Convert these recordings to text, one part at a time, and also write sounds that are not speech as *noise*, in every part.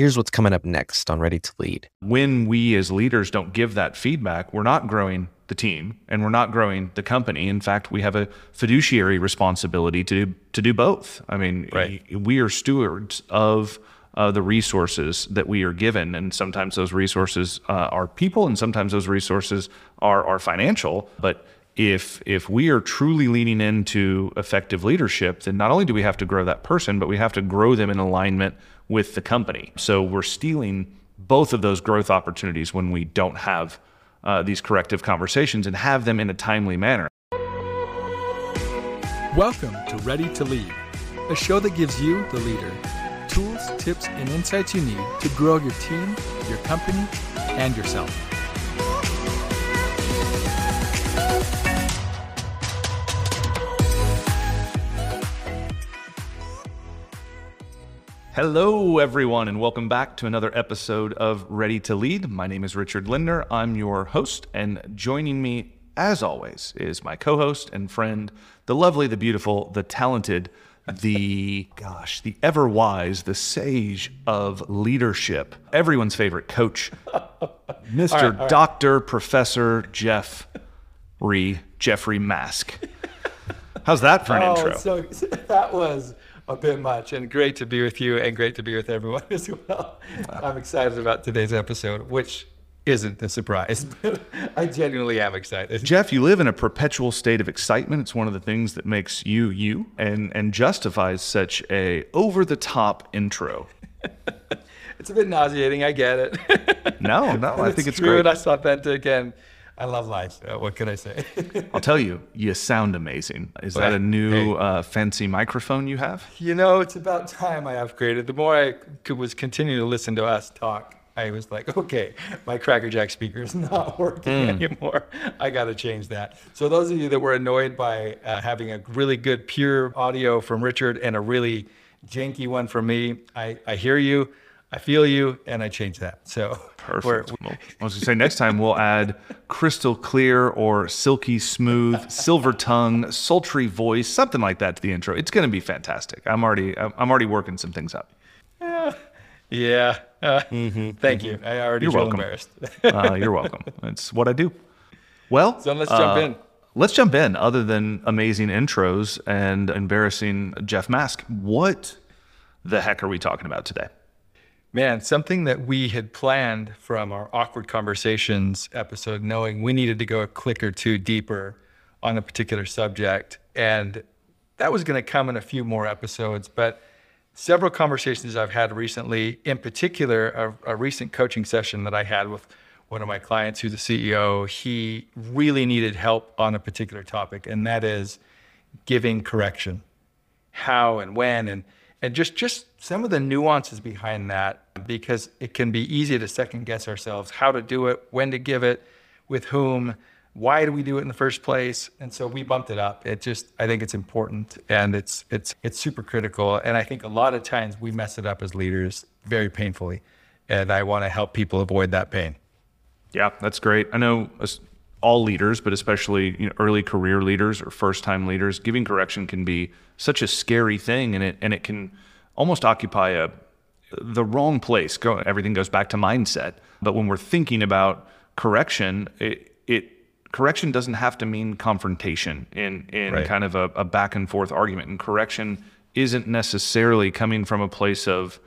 Here's what's coming up next on Ready to Lead. When we as leaders don't give that feedback, we're not growing the team and we're not growing the company. In fact, we have a fiduciary responsibility to do, to do both. I mean, right. we are stewards of uh, the resources that we are given, and sometimes those resources uh, are people, and sometimes those resources are are financial. But if if we are truly leaning into effective leadership, then not only do we have to grow that person, but we have to grow them in alignment with the company. So we're stealing both of those growth opportunities when we don't have uh, these corrective conversations and have them in a timely manner. Welcome to Ready to Lead, a show that gives you, the leader, tools, tips, and insights you need to grow your team, your company, and yourself. Hello, everyone, and welcome back to another episode of Ready to Lead. My name is Richard Lindner. I'm your host, and joining me, as always, is my co host and friend, the lovely, the beautiful, the talented, the gosh, the ever wise, the sage of leadership, everyone's favorite coach, *laughs* Mr. All right, all right. Dr. Professor Jeff Ree, Jeffrey Mask. How's that for an oh, intro? So *laughs* that was a bit much and great to be with you and great to be with everyone *laughs* as well. I'm excited about today's episode, which isn't a surprise, but *laughs* I genuinely am excited. Jeff, you live in a perpetual state of excitement. It's one of the things that makes you you and and justifies such a over the top intro. *laughs* it's a bit nauseating, I get it. no, no, I think it's true, great. And I saw that again. I love life. Uh, what can I say? *laughs* I'll tell you, you sound amazing. Is that a new hey. uh, fancy microphone you have? You know, it's about time I upgraded. The more I could, was continuing to listen to us talk, I was like, okay, my Cracker Jack speaker is *laughs* not working mm. anymore. I got to change that. So those of you that were annoyed by uh, having a really good pure audio from Richard and a really janky one from me, I, I hear you. I feel you, and I change that. So perfect. Well, I was gonna say next time we'll add crystal clear or silky smooth, silver tongue, sultry voice, something like that to the intro. It's gonna be fantastic. I'm already I'm already working some things up. Yeah, yeah. Uh, mm-hmm, thank mm-hmm. you. I already you're feel welcome. embarrassed. *laughs* uh, you're welcome. It's what I do. Well, so let's jump uh, in. Let's jump in. Other than amazing intros and embarrassing Jeff Mask, what the heck are we talking about today? Man, something that we had planned from our awkward conversations episode, knowing we needed to go a click or two deeper on a particular subject. And that was going to come in a few more episodes. But several conversations I've had recently, in particular, a, a recent coaching session that I had with one of my clients who's a CEO, he really needed help on a particular topic, and that is giving correction. How and when and and just just some of the nuances behind that because it can be easy to second guess ourselves how to do it when to give it with whom why do we do it in the first place? And so we bumped it up. It just i think it's important and it's it's it's super critical. And i think a lot of times we mess it up as leaders very painfully. And i want to help people avoid that pain. Yeah that's great. I know all leaders, but especially you know, early career leaders or first time leaders, giving correction can be such a scary thing, and it and it can almost occupy a the wrong place. Go, everything goes back to mindset. But when we're thinking about correction, it, it correction doesn't have to mean confrontation in in right. kind of a, a back and forth argument. And correction isn't necessarily coming from a place of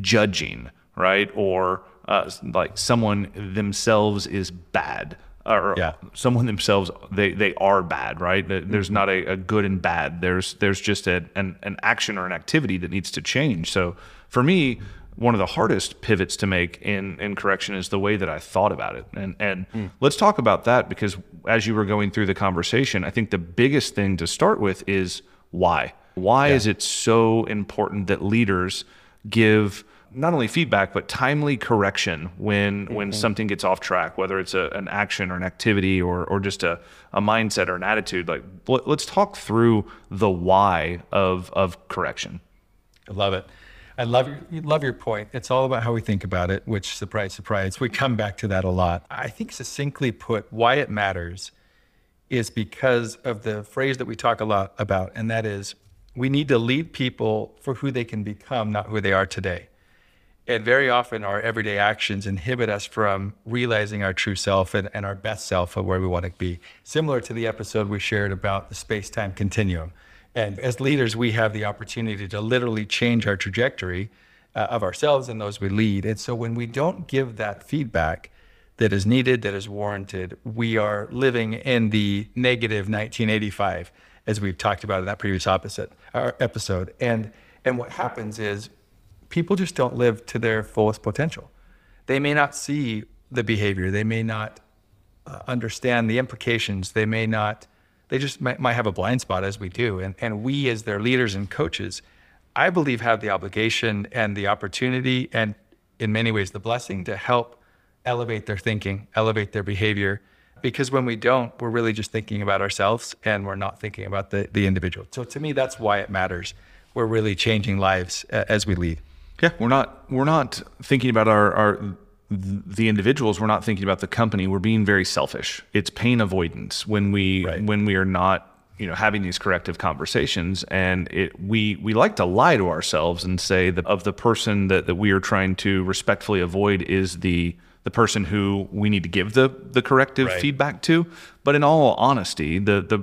judging, right? Or uh, like someone themselves is bad or yeah. someone themselves they they are bad right there's mm-hmm. not a, a, good and bad there's there's just a, an, an action or an activity that needs to change so for me one of the hardest pivots to make in in correction is the way that I thought about it and and mm. let's talk about that because as you were going through the conversation I think the biggest thing to start with is why why yeah. is it so important that leaders give not only feedback but timely correction when mm-hmm. when something gets off track whether it's a, an action or an activity or or just a, a mindset or an attitude like let's talk through the why of of correction. I love it. I love your love your point. It's all about how we think about it which surprise surprise we come back to that a lot. I think succinctly put why it matters is because of the phrase that we talk a lot about and that is we need to lead people for who they can become not who they are today And very often our everyday actions inhibit us from realizing our true self and, and our best self of where we want to be. Similar to the episode we shared about the space time continuum. And as leaders, we have the opportunity to literally change our trajectory uh, of ourselves and those we lead. And so when we don't give that feedback that is needed, that is warranted, we are living in the negative 1985, as we've talked about in that previous opposite uh, episode. And and what happens is people just don't live to their fullest potential. They may not see the behavior. They may not uh, understand the implications. They may not. They just might, might have a blind spot as we do. And and we as their leaders and coaches I believe, have the obligation and the opportunity, and in many ways, the blessing to help elevate their thinking, elevate their behavior. Because when we don't, we're really just thinking about ourselves and we're not thinking about the, the individual. So to me, that's why it matters. We're really changing lives as we lead. Yeah, we're not we're not thinking about our, our the individuals. We're not thinking about the company. We're being very selfish. It's pain avoidance when we right. when we are not you know having these corrective conversations and it we we like to lie to ourselves and say that of the person that, that we are trying to respectfully avoid is the the person who we need to give the the corrective right. feedback to but in all honesty the the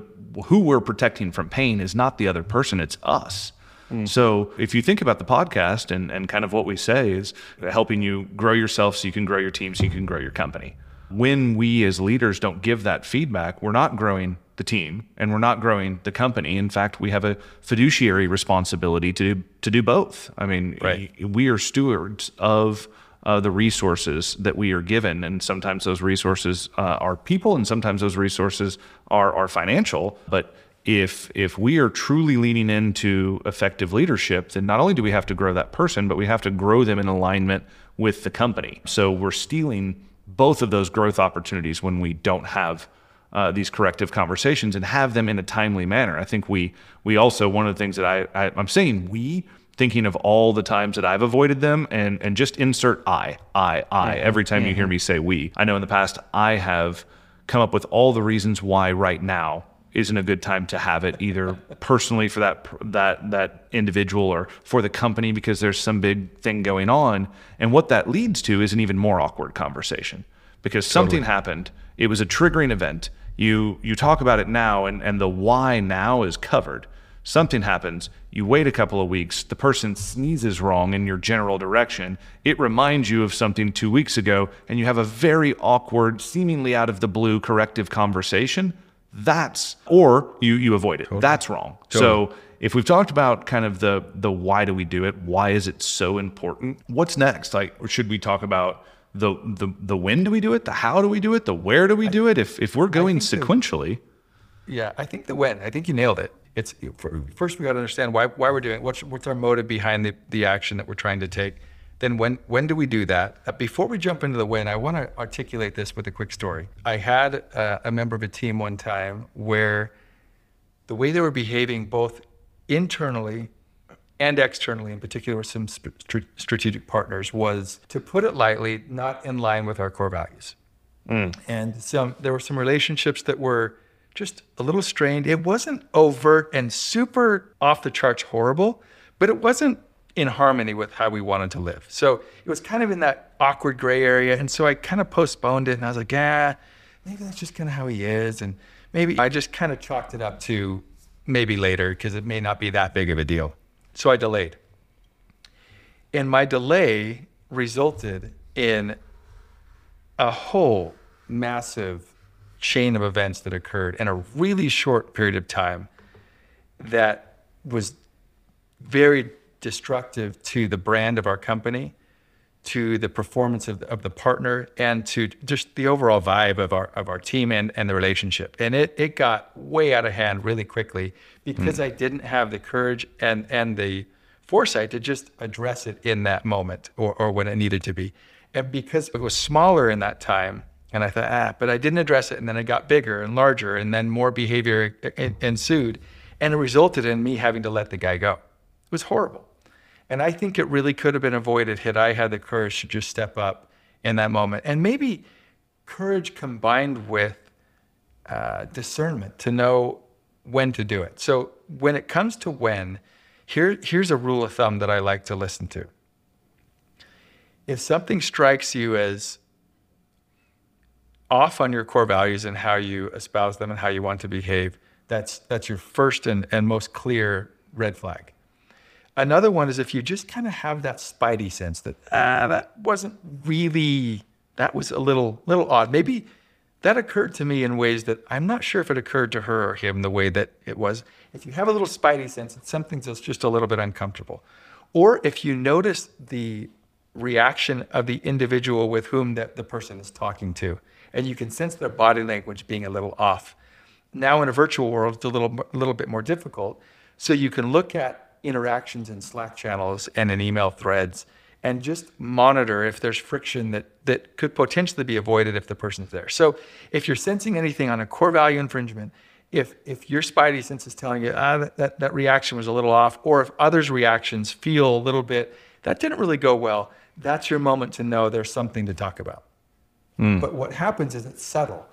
who we're protecting from pain is not the other person it's us mm. so if you think about the podcast and, and kind of what we say is helping you grow yourself so you can grow your team so you can grow your company when we as leaders don't give that feedback we're not growing the team and we're not growing the company. In fact, we have a fiduciary responsibility to to do both. I mean, right. we are stewards of uh, the resources that we are given, and sometimes those resources uh, are people, and sometimes those resources are are financial. But if if we are truly leaning into effective leadership, then not only do we have to grow that person, but we have to grow them in alignment with the company. So we're stealing both of those growth opportunities when we don't have uh, these corrective conversations and have them in a timely manner. I think we we also one of the things that I, I I'm saying we thinking of all the times that I've avoided them and and just insert I I I mm-hmm. every time mm-hmm. you hear me say we. I know in the past I have come up with all the reasons why right now isn't a good time to have it either personally for that that that individual or for the company because there's some big thing going on and what that leads to is an even more awkward conversation because totally. something happened it was a triggering event you you talk about it now and, and the why now is covered. Something happens, you wait a couple of weeks, the person sneezes wrong in your general direction. It reminds you of something two weeks ago, and you have a very awkward, seemingly out of the blue corrective conversation. That's or you you avoid it. Totally. That's wrong. Totally. So if we've talked about kind of the the why do we do it, why is it so important? What's next? Like should we talk about the the the when do we do it, the how do we do it, the where do we do it? If if we're going sequentially. The, yeah, I think the when. I think you nailed it. It's first we got to understand why why we're doing it. What's what's our motive behind the the action that we're trying to take. Then when when do we do that? Uh, before we jump into the when, I want to articulate this with a quick story. I had uh, a member of a team one time where the way they were behaving both internally and externally, in particular with some strategic partners, was to put it lightly, not in line with our core values. Mm. And some there were some relationships that were just a little strained. It wasn't overt and super off the charts horrible, but it wasn't in harmony with how we wanted to live. So it was kind of in that awkward gray area. And so I kind of postponed it and I was like, yeah, maybe that's just kind of how he is. And maybe I just kind of chalked it up to maybe later because it may not be that big of a deal. So I delayed. And my delay resulted in a whole massive chain of events that occurred in a really short period of time that was very destructive to the brand of our company, to the performance of the, of the partner, and to just the overall vibe of our of our team and, and the relationship. And it it got way out of hand really quickly because mm. I didn't have the courage and and the foresight to just address it in that moment or, or when it needed to be. And because it was smaller in that time, and I thought, ah, but I didn't address it, and then it got bigger and larger, and then more behavior ensued, and it resulted in me having to let the guy go. It was horrible, and I think it really could have been avoided had I had the courage to just step up in that moment, and maybe courage combined with uh, discernment to know when to do it. So when it comes to when, here, here's a rule of thumb that I like to listen to. if something strikes you as off on your core values and how you espouse them and how you want to behave, that's that's your first and, and most clear red flag. Another one is if you just kind of have that spidey sense that ah, that wasn't really that was a little little odd. Maybe that occurred to me in ways that I'm not sure if it occurred to her or him the way that it was. If you have a little spidey sense, it's something that's just a little bit uncomfortable. Or if you notice the reaction of the individual with whom that the person is talking to, and you can sense their body language being a little off. Now in a virtual world, it's a little a little bit more difficult. So you can look at interactions in Slack channels and in email threads and just monitor if there's friction that, that could potentially be avoided if the person's there. So if you're sensing anything on a core value infringement, if if your spidey sense is telling you ah, that, that, that reaction was a little off, or if others' reactions feel a little bit that didn't really go well, that's your moment to know there's something to talk about. Mm. But what happens is it's subtle.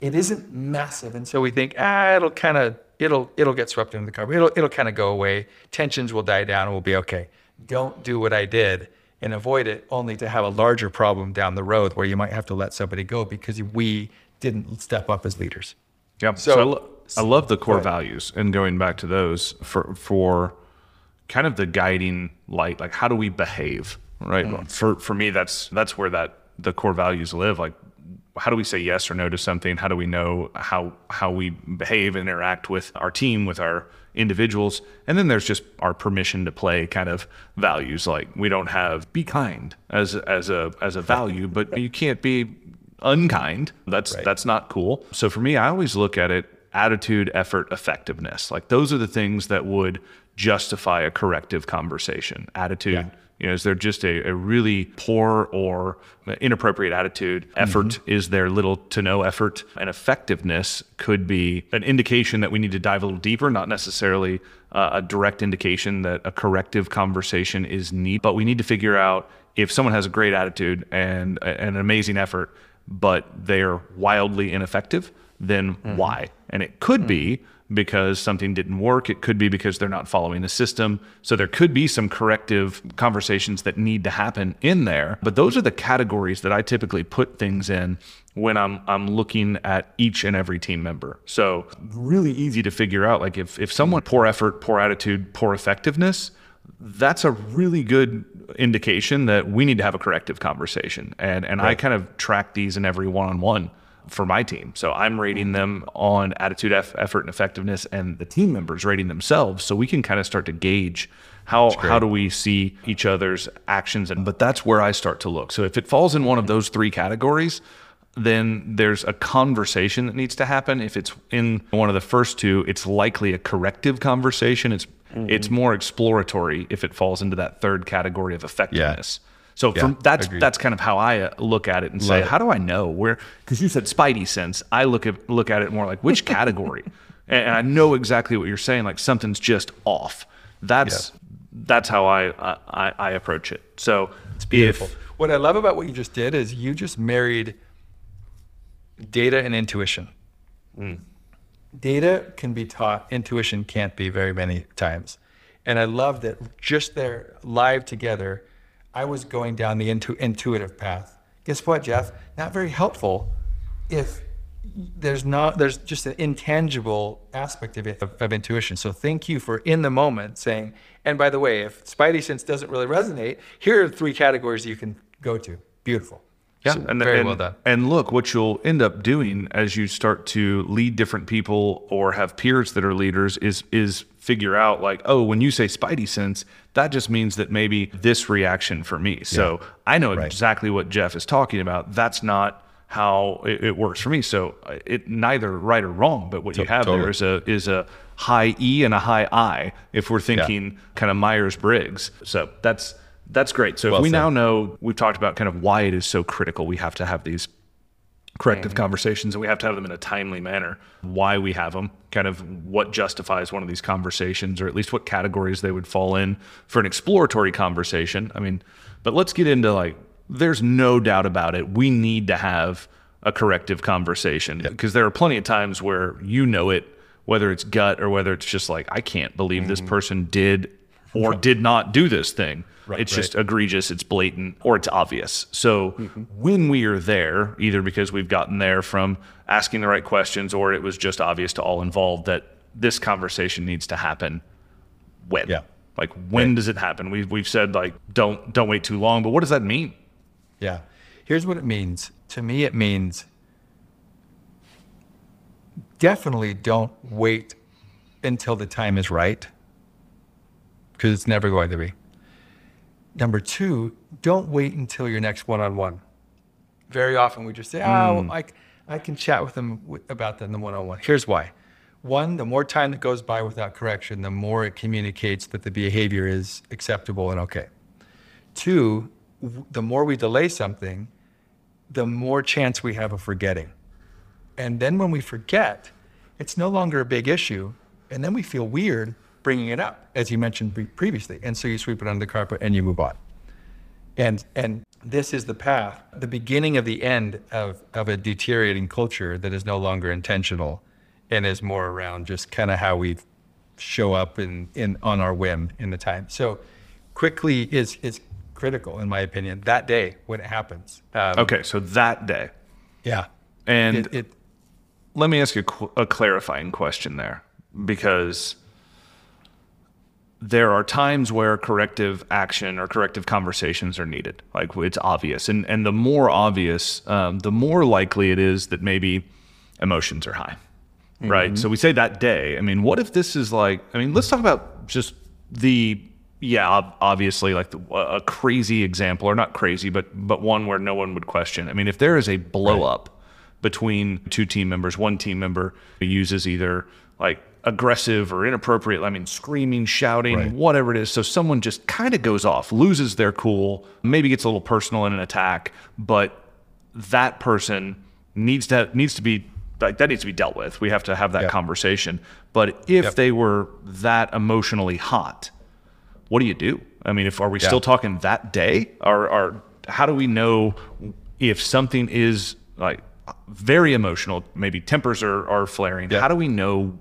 It isn't massive, and so we think ah, it'll kind of it'll it'll get swept into the carpet. It'll it'll kind of go away. Tensions will die down, and we'll be okay. Don't do what I did and avoid it only to have a larger problem down the road where you might have to let somebody go because we didn't step up as leaders. Yeah. So, so I, lo- I, love the core values and going back to those for for kind of the guiding light. Like how do we behave? Right. Mm. For for me, that's that's where that the core values live. Like how do we say yes or no to something? How do we know how how we behave and interact with our team, with our individuals? And then there's just our permission to play kind of values. Like we don't have be kind as as a as a value, *laughs* but you can't be unkind. That's right. that's not cool. So for me, I always look at it attitude, effort, effectiveness. Like those are the things that would justify a corrective conversation. Attitude. Yeah you know, is there just a, a really poor or inappropriate attitude? Effort mm-hmm. is there little to no effort, and effectiveness could be an indication that we need to dive a little deeper, not necessarily uh, a direct indication that a corrective conversation is needed. But we need to figure out if someone has a great attitude and, and an amazing effort, but they're wildly ineffective, then mm-hmm. why? And it could mm-hmm. be because something didn't work. It could be because they're not following the system. So there could be some corrective conversations that need to happen in there. But those are the categories that I typically put things in when I'm I'm looking at each and every team member. So really easy to figure out like if if someone poor effort, poor attitude, poor effectiveness, that's a really good indication that we need to have a corrective conversation. And and right. I kind of track these in every one-on-one for my team. So I'm rating them on attitude, effort, and effectiveness, and the team members rating themselves. So we can kind of start to gauge how how do we see each other's actions. And but that's where I start to look. So if it falls in one of those three categories, then there's a conversation that needs to happen. If it's in one of the first two, it's likely a corrective conversation. It's mm-hmm. it's more exploratory if it falls into that third category of effectiveness. Yeah. So yeah, from that's agreed. that's kind of how I uh, look at it and say, how do I know where? Because you said Spidey sense, I look at look at it more like which category, *laughs* and, I know exactly what you're saying. Like something's just off. That's yeah. that's how I, I I approach it. So it's beautiful. If, what I love about what you just did is you just married data and intuition. Mm. Data can be taught, intuition can't be very many times. And I love that just there live together I was going down the intu- intuitive path. Guess what, Jeff? Not very helpful if there's not there's just an intangible aspect of it of, of, intuition. So thank you for in the moment saying. And by the way, if Spidey sense doesn't really resonate, here are three categories you can go to. Beautiful. Yeah, so and, very and, well done. And look, what you'll end up doing as you start to lead different people or have peers that are leaders is is figure out like, oh, when you say Spidey sense, that just means that maybe this reaction for me. So yeah. I know right. exactly what Jeff is talking about. That's not how it, it, works for me. So uh, it neither right or wrong, but what you have totally. there is a is a high E and a high I if we're thinking yeah. kind of Myers Briggs. So that's that's great. So well if we said. now know we've talked about kind of why it is so critical we have to have these corrective mm-hmm. conversations and we have to have them in a timely manner. Why we have them, kind of what justifies one of these conversations, or at least what categories they would fall in for an exploratory conversation. I mean, but let's get into like, there's no doubt about it. We need to have a corrective conversation because there are plenty of times where you know it, whether it's gut or whether it's just like, I can't believe mm-hmm. this person did or did not do this thing. Right, it's right. just egregious, it's blatant, or it's obvious. So mm-hmm. when we are there, either because we've gotten there from asking the right questions or it was just obvious to all involved that this conversation needs to happen when? Yeah. Like when does it happen? We've we've said like don't don't wait too long, but what does that mean? Yeah. Here's what it means. To me, it means definitely don't wait until the time is right because it's never going to be. Number two, don't wait until your next one on one. Very often we just say, oh, hmm. I, I can chat with them about that in the one on one. Here's why. One, the more time that goes by without correction, the more it communicates that the behavior is acceptable and okay. Two, the more we delay something, the more chance we have of forgetting. And then when we forget, it's no longer a big issue. And then we feel weird bringing it up, as you mentioned previously. And so you sweep it under the carpet and you move on. And, and this is the path, the beginning of the end of, of a deteriorating culture that is no longer intentional and is more around just kind of how we show up in, in, on our whim in the time. So quickly is, is critical, in my opinion, that day when it happens. Um, Okay, so that day. Yeah. And It, it, let me ask you a, qu- a clarifying question there because there are times where corrective action or corrective conversations are needed. Like it's obvious. And and the more obvious um, the more likely it is that maybe emotions are high right? So we say that day. I mean what if this is like i mean let's talk about just the yeah obviously like the, a crazy example or not crazy but but one where no one would question. I mean if there is a blow up between two team members. One team member uses either like aggressive or inappropriate, I mean, screaming, shouting, Right. whatever it is. So someone just kind of goes off, loses their cool, maybe gets a little personal in an attack, but that person needs to needs to be like that needs to be dealt with. We have to have that Yeah. conversation. But if Yep. they were that emotionally hot, what do you do? I mean, if are we Yeah. still talking that day, or, or how do we know if something is like very emotional? Maybe tempers are, are flaring. How do we know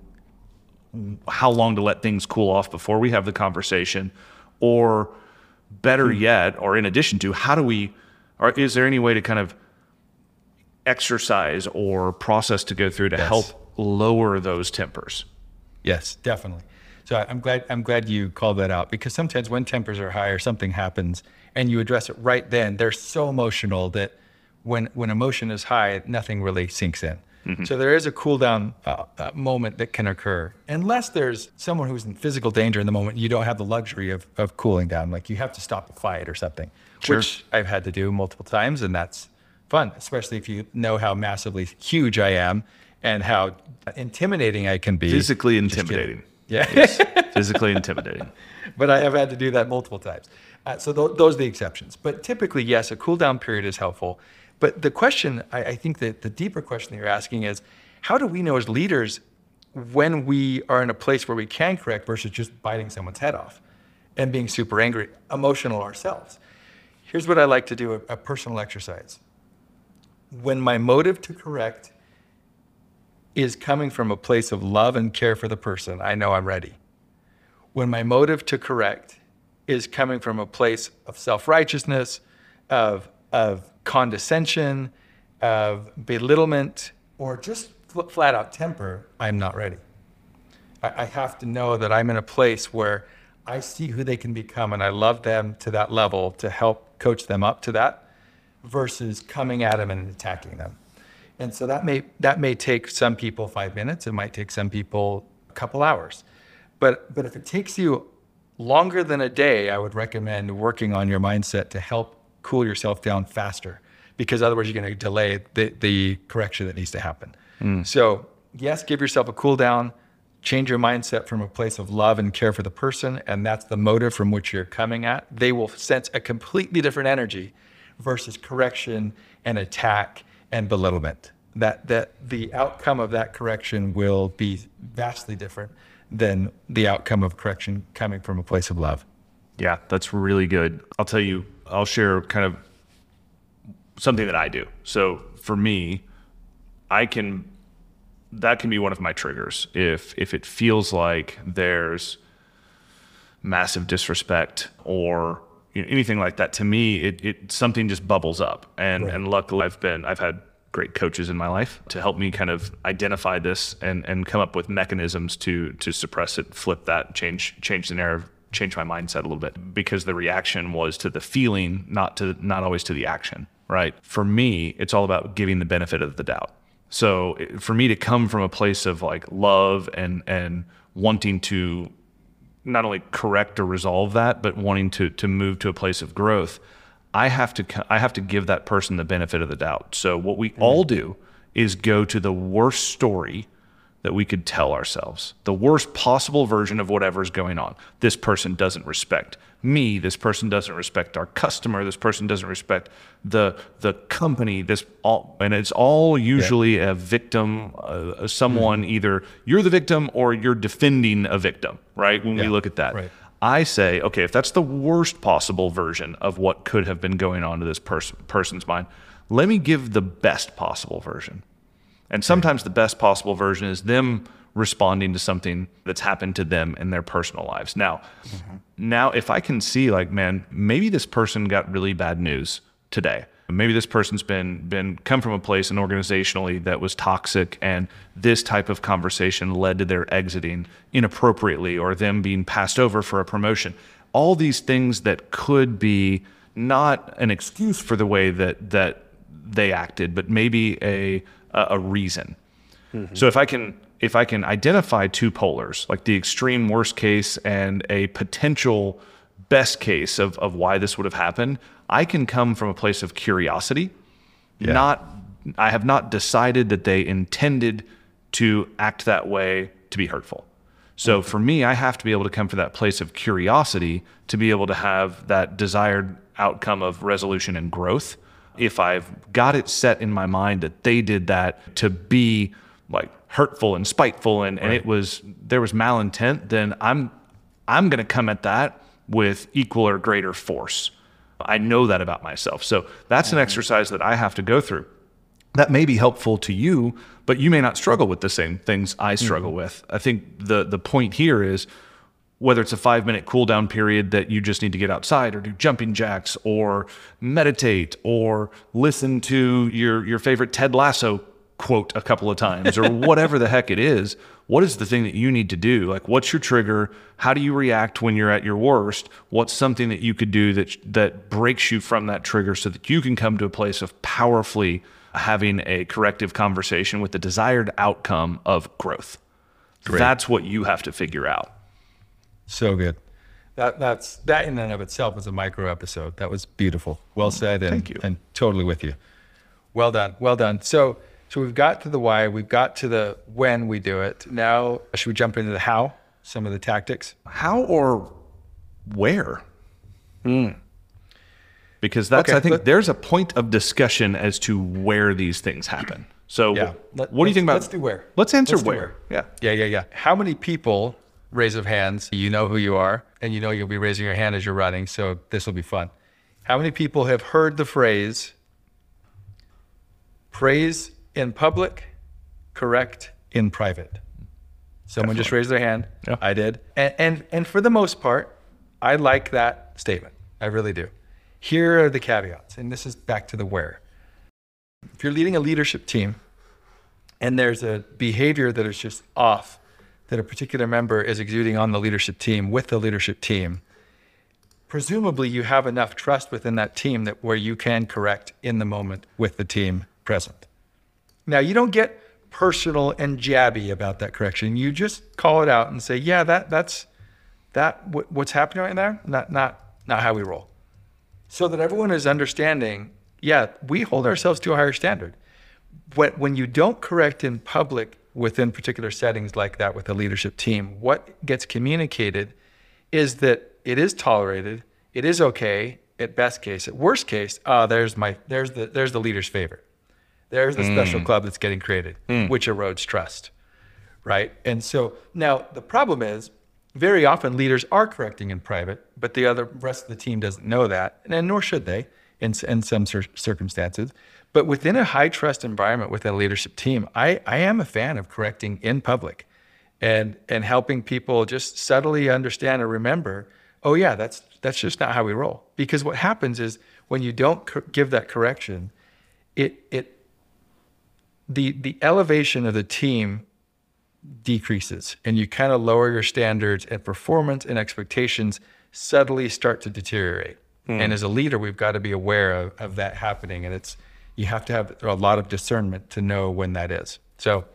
how long to let things cool off before we have the conversation, or better Hmm. yet, or in addition to, how do we? Or is there any way to kind of exercise or process to go through to Yes. help lower those tempers? Yes, definitely. So I'm glad I'm glad you called that out because sometimes when tempers are high or something happens and you address it right then, they're so emotional that when when emotion is high, nothing really sinks in. So there is a cool down uh, uh, moment that can occur unless there's someone who's in physical danger in the moment. You don't have the luxury of of cooling down, like you have to stop a fight or something, Sure. which I've had to do multiple times, and that's fun, especially if you know how massively huge I am and how intimidating I can be. Physically intimidating. Yeah. Physically intimidating. *laughs* but I have had to do that multiple times. Uh, so th- those are the exceptions. But typically, yes, a cool down period is helpful. But the question, I, I think that the deeper question that you're asking is, how do we know as leaders when we are in a place where we can correct versus just biting someone's head off and being super angry, emotional ourselves? Here's what I like to do a, a personal exercise. When my motive to correct is coming from a place of love and care for the person, I know I'm ready when my motive to correct is coming from a place of self-righteousness, of, of condescension, of belittlement, or just fl- flat out temper, I'm not ready. I, I have to know that I'm in a place where I see who they can become and I love them to that level to help coach them up to that versus coming at them and attacking them. And so that may that may take some people five minutes. It might take some people a couple hours. But but if it takes you longer than a day, I would recommend working on your mindset to help cool yourself down faster. Because otherwise you're going to delay the, the correction that needs to happen. Hmm. So yes, give yourself a cool down, change your mindset from a place of love and care for the person, and that's the motive from which you're coming at. They will sense a completely different energy versus correction and attack and belittlement. That that the outcome of that correction will be vastly different than the outcome of correction coming from a place of love. Yeah, that's really good. I'll tell you, I'll share kind of something that I do. So for me, I can that can be one of my triggers if if it feels like there's massive disrespect or you know, anything like that, to me, it, it something just bubbles up. And and luckily, I've been I've had great coaches in my life to help me kind of identify this and and come up with mechanisms to to suppress it, flip that, change change the narrative, change my mindset a little bit because the reaction was to the feeling, not to not always to the action. Right. For me, it's all about giving the benefit of the doubt. So for me to come from a place of like love and and wanting to not only correct or resolve that, but wanting to to move to a place of growth, I have to I have to give that person the benefit of the doubt. So what we mm-hmm. all do is go to the worst story that we could tell ourselves, the worst possible version of whatever's going on. This person doesn't respect me. This person doesn't respect our customer. This person doesn't respect the the company. This all and it's all usually a victim, uh, someone either you're the victim or you're defending a victim, right? When we look at that. right. I say, okay, if that's the worst possible version of what could have been going on to this pers- person's mind, let me give the best possible version. And sometimes the best possible version is them responding to something that's happened to them in their personal lives. Now, now if I can see like, man, maybe this person got really bad news today. Maybe this person's been been come from a place and organizationally that was toxic and this type of conversation led to their exiting inappropriately or them being passed over for a promotion. All these things that could be not an excuse for the way that that they acted, but maybe a a, a reason. So if I can if I can identify two polars, like the extreme worst case and a potential best case of, of why this would have happened, I can come from a place of curiosity. Not I have not decided that they intended to act that way to be hurtful. So for me, I have to be able to come from that place of curiosity to be able to have that desired outcome of resolution and growth. If I've got it set in my mind that they did that to be like hurtful and spiteful and, and it was there was malintent, then I'm I'm gonna come at that with equal or greater force. I know that about myself. So that's an mm-hmm. exercise that I have to go through that may be helpful to you, but you may not struggle with the same things I struggle mm-hmm. with. I think the the point here is whether it's a five minute cool down period that you just need to get outside or do jumping jacks or meditate or listen to your your favorite Ted Lasso quote a couple of times or *laughs* whatever the heck it is. What is the thing that you need to do? Like what's your trigger? How do you react when you're at your worst? What's something that you could do that that breaks you from that trigger so that you can come to a place of powerfully having a corrective conversation with the desired outcome of growth. That's what you have to figure out. So good. That that's that in and of itself was a micro episode. That was beautiful. Well mm, said and Thank you. and totally with you. Well done. Well done. So so we've got to the why, we've got to the when we do it. Now should we jump into the how? Some of the tactics. How or where? Hmm. Because that's, Okay, I think, let- there's a point of discussion as to where these things happen. So, Yeah. Let- what do you think about? let's do where. Let's answer Let's where. where. Yeah. Yeah, yeah, yeah. How many people, raise of hands, you know who you are, and you know you'll be raising your hand as you're running, so this will be fun. How many people have heard the phrase praise in public, correct in private? Someone just raised their hand. Yeah. I did. And, and and for the most part, I like that statement. I really do. Here are the caveats, and this is back to the where. If you're leading a leadership team, and there's a behavior that is just off that a particular member is exuding on the leadership team with the leadership team. Presumably you have enough trust within that team that where you can correct in the moment with the team present. Now you don't get personal and jabby about that correction. You just call it out and say yeah that that's that what, what's happening right there not not not how we roll. So that everyone is understanding yeah we hold ourselves to a higher standard. When, when you don't correct in public within particular settings like that with a leadership team, what gets communicated is that it is tolerated, it is okay at best case. At worst case, ah, there's my there's the there's the leader's favorite. There's the special club that's getting created, which erodes trust, right? And so now the problem is very often leaders are correcting in private, but the other rest of the team doesn't know that, and nor should they in, in some cir- circumstances. But within a high trust environment with a leadership team, I, I am a fan of correcting in public and and helping people just subtly understand and remember, oh yeah, that's that's just not how we roll. Because what happens is when you don't cor- give that correction, it it the the elevation of the team decreases and you kind of lower your standards and performance and expectations subtly start to deteriorate. Hmm. And as a leader, we've got to be aware of, of that happening. And it's you have to have a lot of discernment to know when that is. So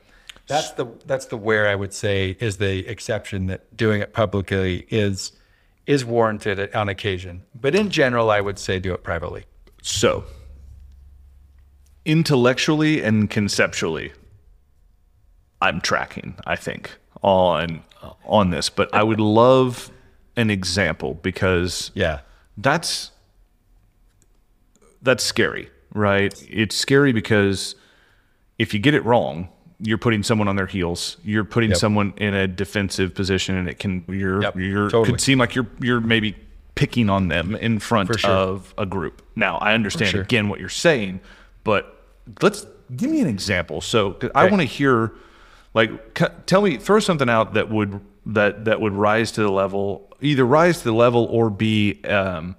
that's the that's the where I would say is the exception that doing it publicly is is warranted on occasion. But in general, I would say do it privately. So, intellectually and conceptually, I'm tracking. I think on on this, but I would love an example because Yeah. that's that's scary, right? It's scary because if you get it wrong, you're putting someone on their heels. You're putting Yep. someone in a defensive position, and it can you're Yep, you're totally. could seem like you're you're maybe picking on them in front sure. of a group. Now, I understand sure. again what you're saying, but let's give me an example. So 'cause I Okay. want to hear, like, c- tell me, throw something out that would that that would rise to the level, either rise to the level or be um,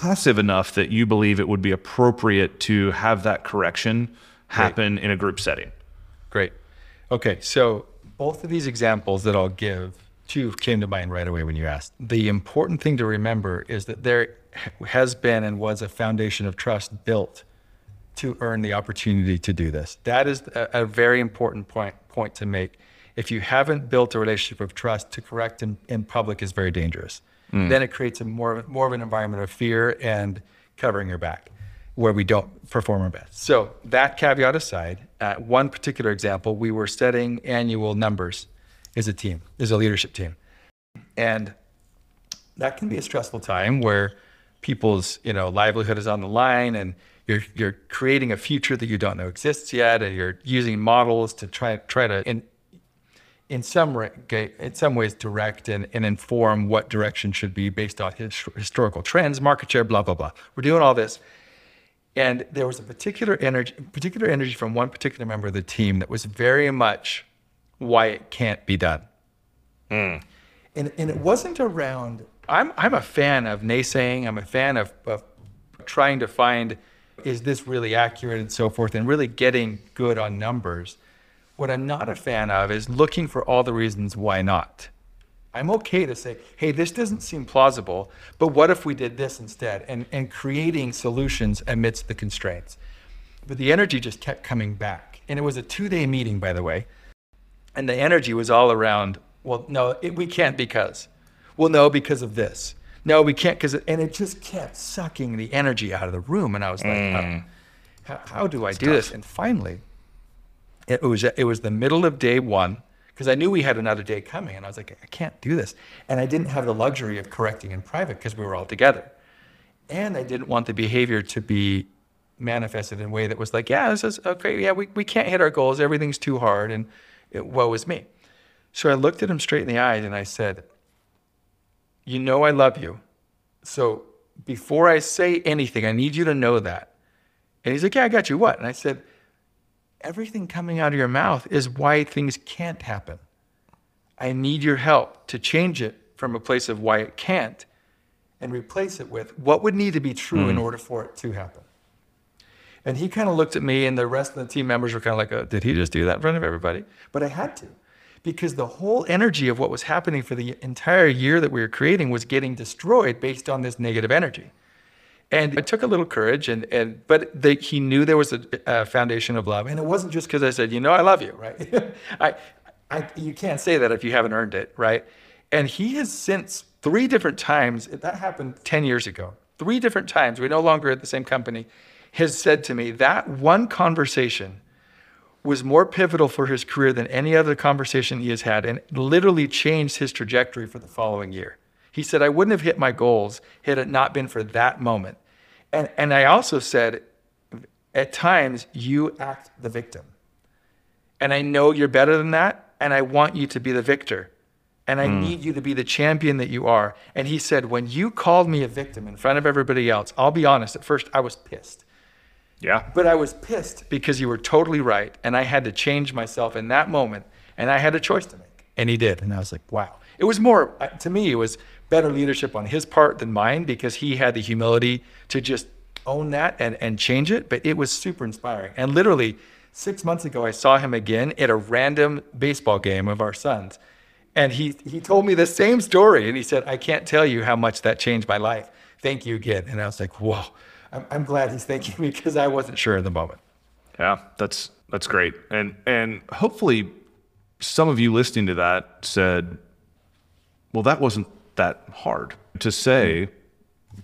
passive enough that you believe it would be appropriate to have that correction happen in a group setting. Great. Okay, so both of these examples that I'll give, two came to mind right away when you asked. The important thing to remember is that there has been and was a foundation of trust built to earn the opportunity to do this. That is a, a very important point point to make. If you haven't built a relationship of trust, to correct in, in public is very dangerous. Then it creates a more more of an environment of fear and covering your back, where we don't perform our best. So that caveat aside, uh, one particular example, we were setting annual numbers as a team, as a leadership team, and that can be a stressful time where people's you know livelihood is on the line and you're you're creating a future that you don't know exists yet and you're using models to try try to in in some re- in some ways direct and, and inform what direction should be based on his, historical trends market share blah blah blah. We're doing all this. And there was a particular energy particular energy from one particular member of the team that was very much why it can't be done. Hmm. And, and it wasn't around I'm, I'm a fan of naysaying. I'm a fan of, of trying to find is this really accurate and so forth and really getting good on numbers what i'm not a fan of is looking for all the reasons why not. I'm okay to say hey this doesn't seem plausible but what if we did this instead? And, and creating solutions amidst the constraints. But the energy just kept coming back. And it was a two-day meeting by the way. And the energy was all around well no it, we can't because. Well no because of this. No we can't because and it just kept sucking the energy out of the room. And i was like oh, how, how do i do this? and finally it was it was the middle of day one because i knew we had another day coming and i was like i can't do this. And i didn't have the luxury of correcting in private because we were all together. And i didn't want the behavior to be manifested in a way that was like yeah this is okay yeah we, we can't hit our goals everything's too hard and it, woe is me. So i looked at him straight in the eyes and i said you know i love you. So before i say anything i need you to know that. And he's like yeah i got you. What? And i said everything coming out of your mouth is why things can't happen. I need your help to change it from a place of why it can't and replace it with what would need to be true in hmm. order for it to happen. And he kind of looked at me, and the rest of the team members were kind of like, oh, Did he just do that in front of everybody? But I had to because the whole energy of what was happening for the entire year that we were creating was getting destroyed based on this negative energy. And it took a little courage, and, and but he knew there was a, a foundation of love, and it wasn't just because I said, you know, I love you, right? *laughs* I, I, you can't say that if you haven't earned it, right? And he has since three different times. That happened ten years ago. Three different times. We're no longer at the same company. Has said to me that one conversation was more pivotal for his career than any other conversation he has had, and literally changed his trajectory for the following year. He said, I wouldn't have hit my goals had it not been for that moment. And, and I also said, at times, you act the victim. And I know you're better than that, and I want you to be the victor. And I need you to be the champion that you are. And he said, When you called me a victim in front of everybody else, I'll be honest, at first I was pissed. Yeah. But I was pissed because you were totally right, and I had to change myself in that moment, and I had a choice to make. And he did. And I was like, wow. It was more, uh, to me, it was better leadership on his part than mine because he had the humility to just own that and, and change it. But it was super inspiring. And literally, six months ago, I saw him again at a random baseball game of our sons. And he, he told me the same story. And he said, I can't tell you how much that changed my life. Thank you again. And I was like, whoa, I'm, I'm glad he's thanking me *laughs* because I wasn't sure in the moment. Yeah, that's that's great. And and hopefully some of you listening to that said, well, that wasn't that hard to say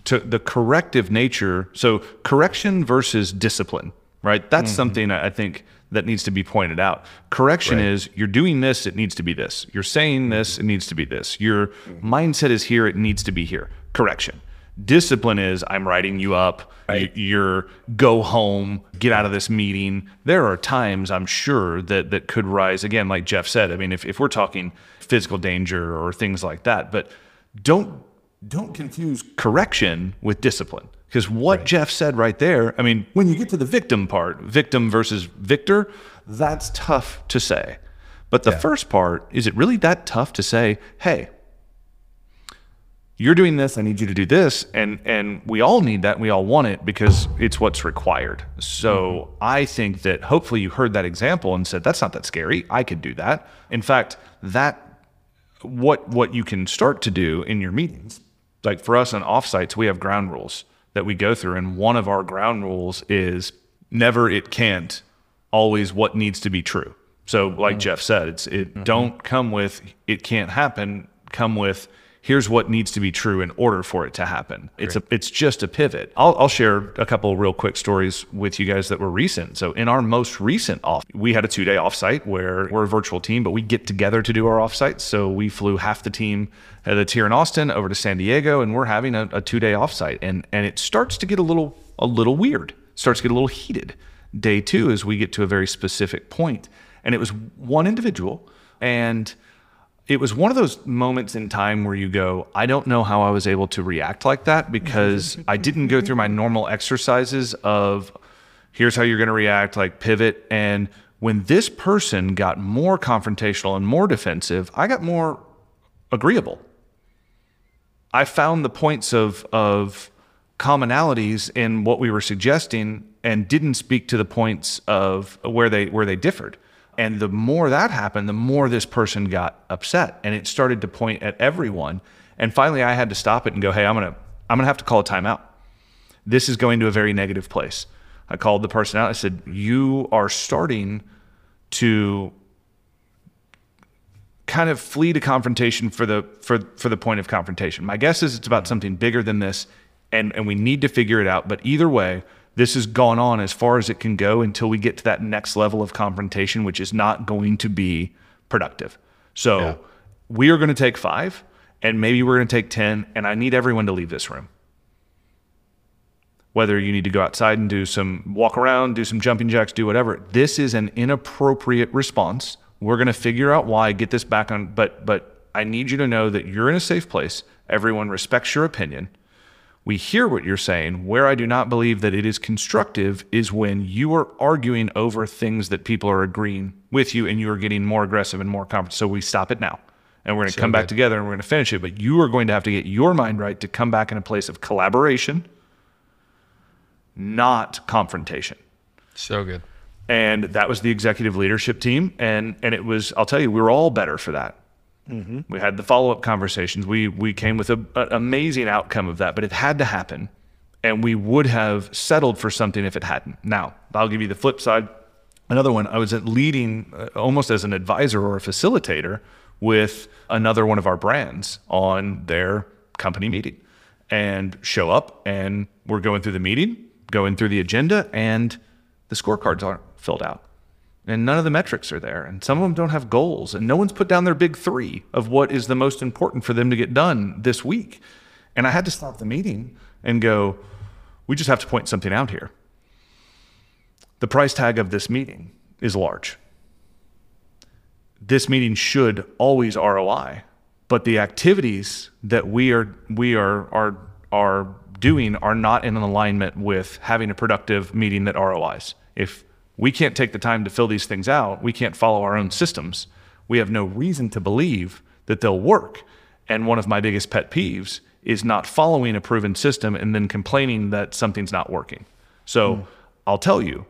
to the corrective nature. So correction versus discipline, right? That's Mm-hmm. something I think that needs to be pointed out. Correction Right. is you're doing this, it needs to be this. You're saying this, it needs to be this. Your mindset is here, it needs to be here. Correction. Discipline is I'm writing you up. Right. You're go home, get out of this meeting. There are times I'm sure that that could rise again, like Jeff said. I mean, if, if we're talking physical danger or things like that, but don't don't confuse correction with discipline. Because what Jeff said right there, I mean, when you get to the victim part, victim versus victor, that's tough to say. But the Yeah. first part, is it really that tough to say, hey, you're doing this, I need you to do this, and and we all need that, and we all want it because it's what's required. So mm-hmm. I think that hopefully you heard that example and said, that's not that scary. I could do that. In fact, that what what you can start to do in your meetings. Like for us on offsites, we have ground rules that we go through, and one of our ground rules is never it can't, always what needs to be true. So, like mm-hmm. Jeff said, it's it mm-hmm. don't come with it can't happen. Come with here's what needs to be true in order for it to happen. It's a it's just a pivot. I'll I'll share a couple real quick stories with you guys that were recent. So in our most recent off, we had a two day offsite where we're a virtual team, but we get together to do our offsites. So we flew half the team uh, that's here in Austin over to San Diego, and we're having a, a two day offsite, and and it starts to get a little a little weird. Starts to get a little heated. Day two is we get to a very specific point, and it was one individual, and it was one of those moments in time where you go, I don't know how I was able to react like that because *laughs* I didn't go through my normal exercises of here's how you're going to react, like pivot. And when this person got more confrontational and more defensive, I got more agreeable. I found the points of of commonalities in what we were suggesting and didn't speak to the points of where they where they differed. And the more that happened, the more this person got upset and it started to point at everyone. And finally I had to stop it and go, "Hey, I'm to I'm to have to call a timeout. This is going to a very negative place." I called the person out. I said, "You are starting to kind of flee to confrontation for the for for the point of confrontation. My guess is it's about something bigger than this, and and we need to figure it out. But either way, this has gone on as far as it can go until we get to that next level of confrontation, which is not going to be productive. So Yeah. we are going to take five, and maybe we're going to take ten, and I need everyone to leave this room. Whether you need to go outside and do some walk around, do some jumping jacks, do whatever. This is an inappropriate response. We're going to figure out why, get this back on, but but I need you to know that you're in a safe place. Everyone respects your opinion. We hear what you're saying. Where I do not believe that it is constructive is when you are arguing over things that people are agreeing with you and you are getting more aggressive and more confident. So we stop it now. And we're going to come back together and we're going to finish it. But you are going to have to get your mind right to come back in a place of collaboration, not confrontation So good. and that was the executive leadership team and and it was i'll tell you we were all better for that we had the follow-up conversations. We we came with a, an amazing outcome of that but it had to happen and we would have settled for something if it hadn't. Now i'll give you the flip side. Another one i was leading uh, almost as an advisor or a facilitator with another one of our brands on their company meeting and show up and we're going through the meeting going through the agenda and the scorecards aren't filled out and none of the metrics are there. And some of them don't have goals. And no one's put down their big three of what is the most important for them to get done this week. And i had to stop the meeting and go we just have to point something out here. The price tag of this meeting is large. This meeting should always roi but the activities that we are we are are are doing are not in alignment with having a productive meeting that ROIs. If we can't take the time to fill these things out, we can't follow our own systems. we have no reason to believe that they'll work. And one of my biggest pet peeves is not following a proven system and then complaining that something's not working. So hmm. I'll tell you,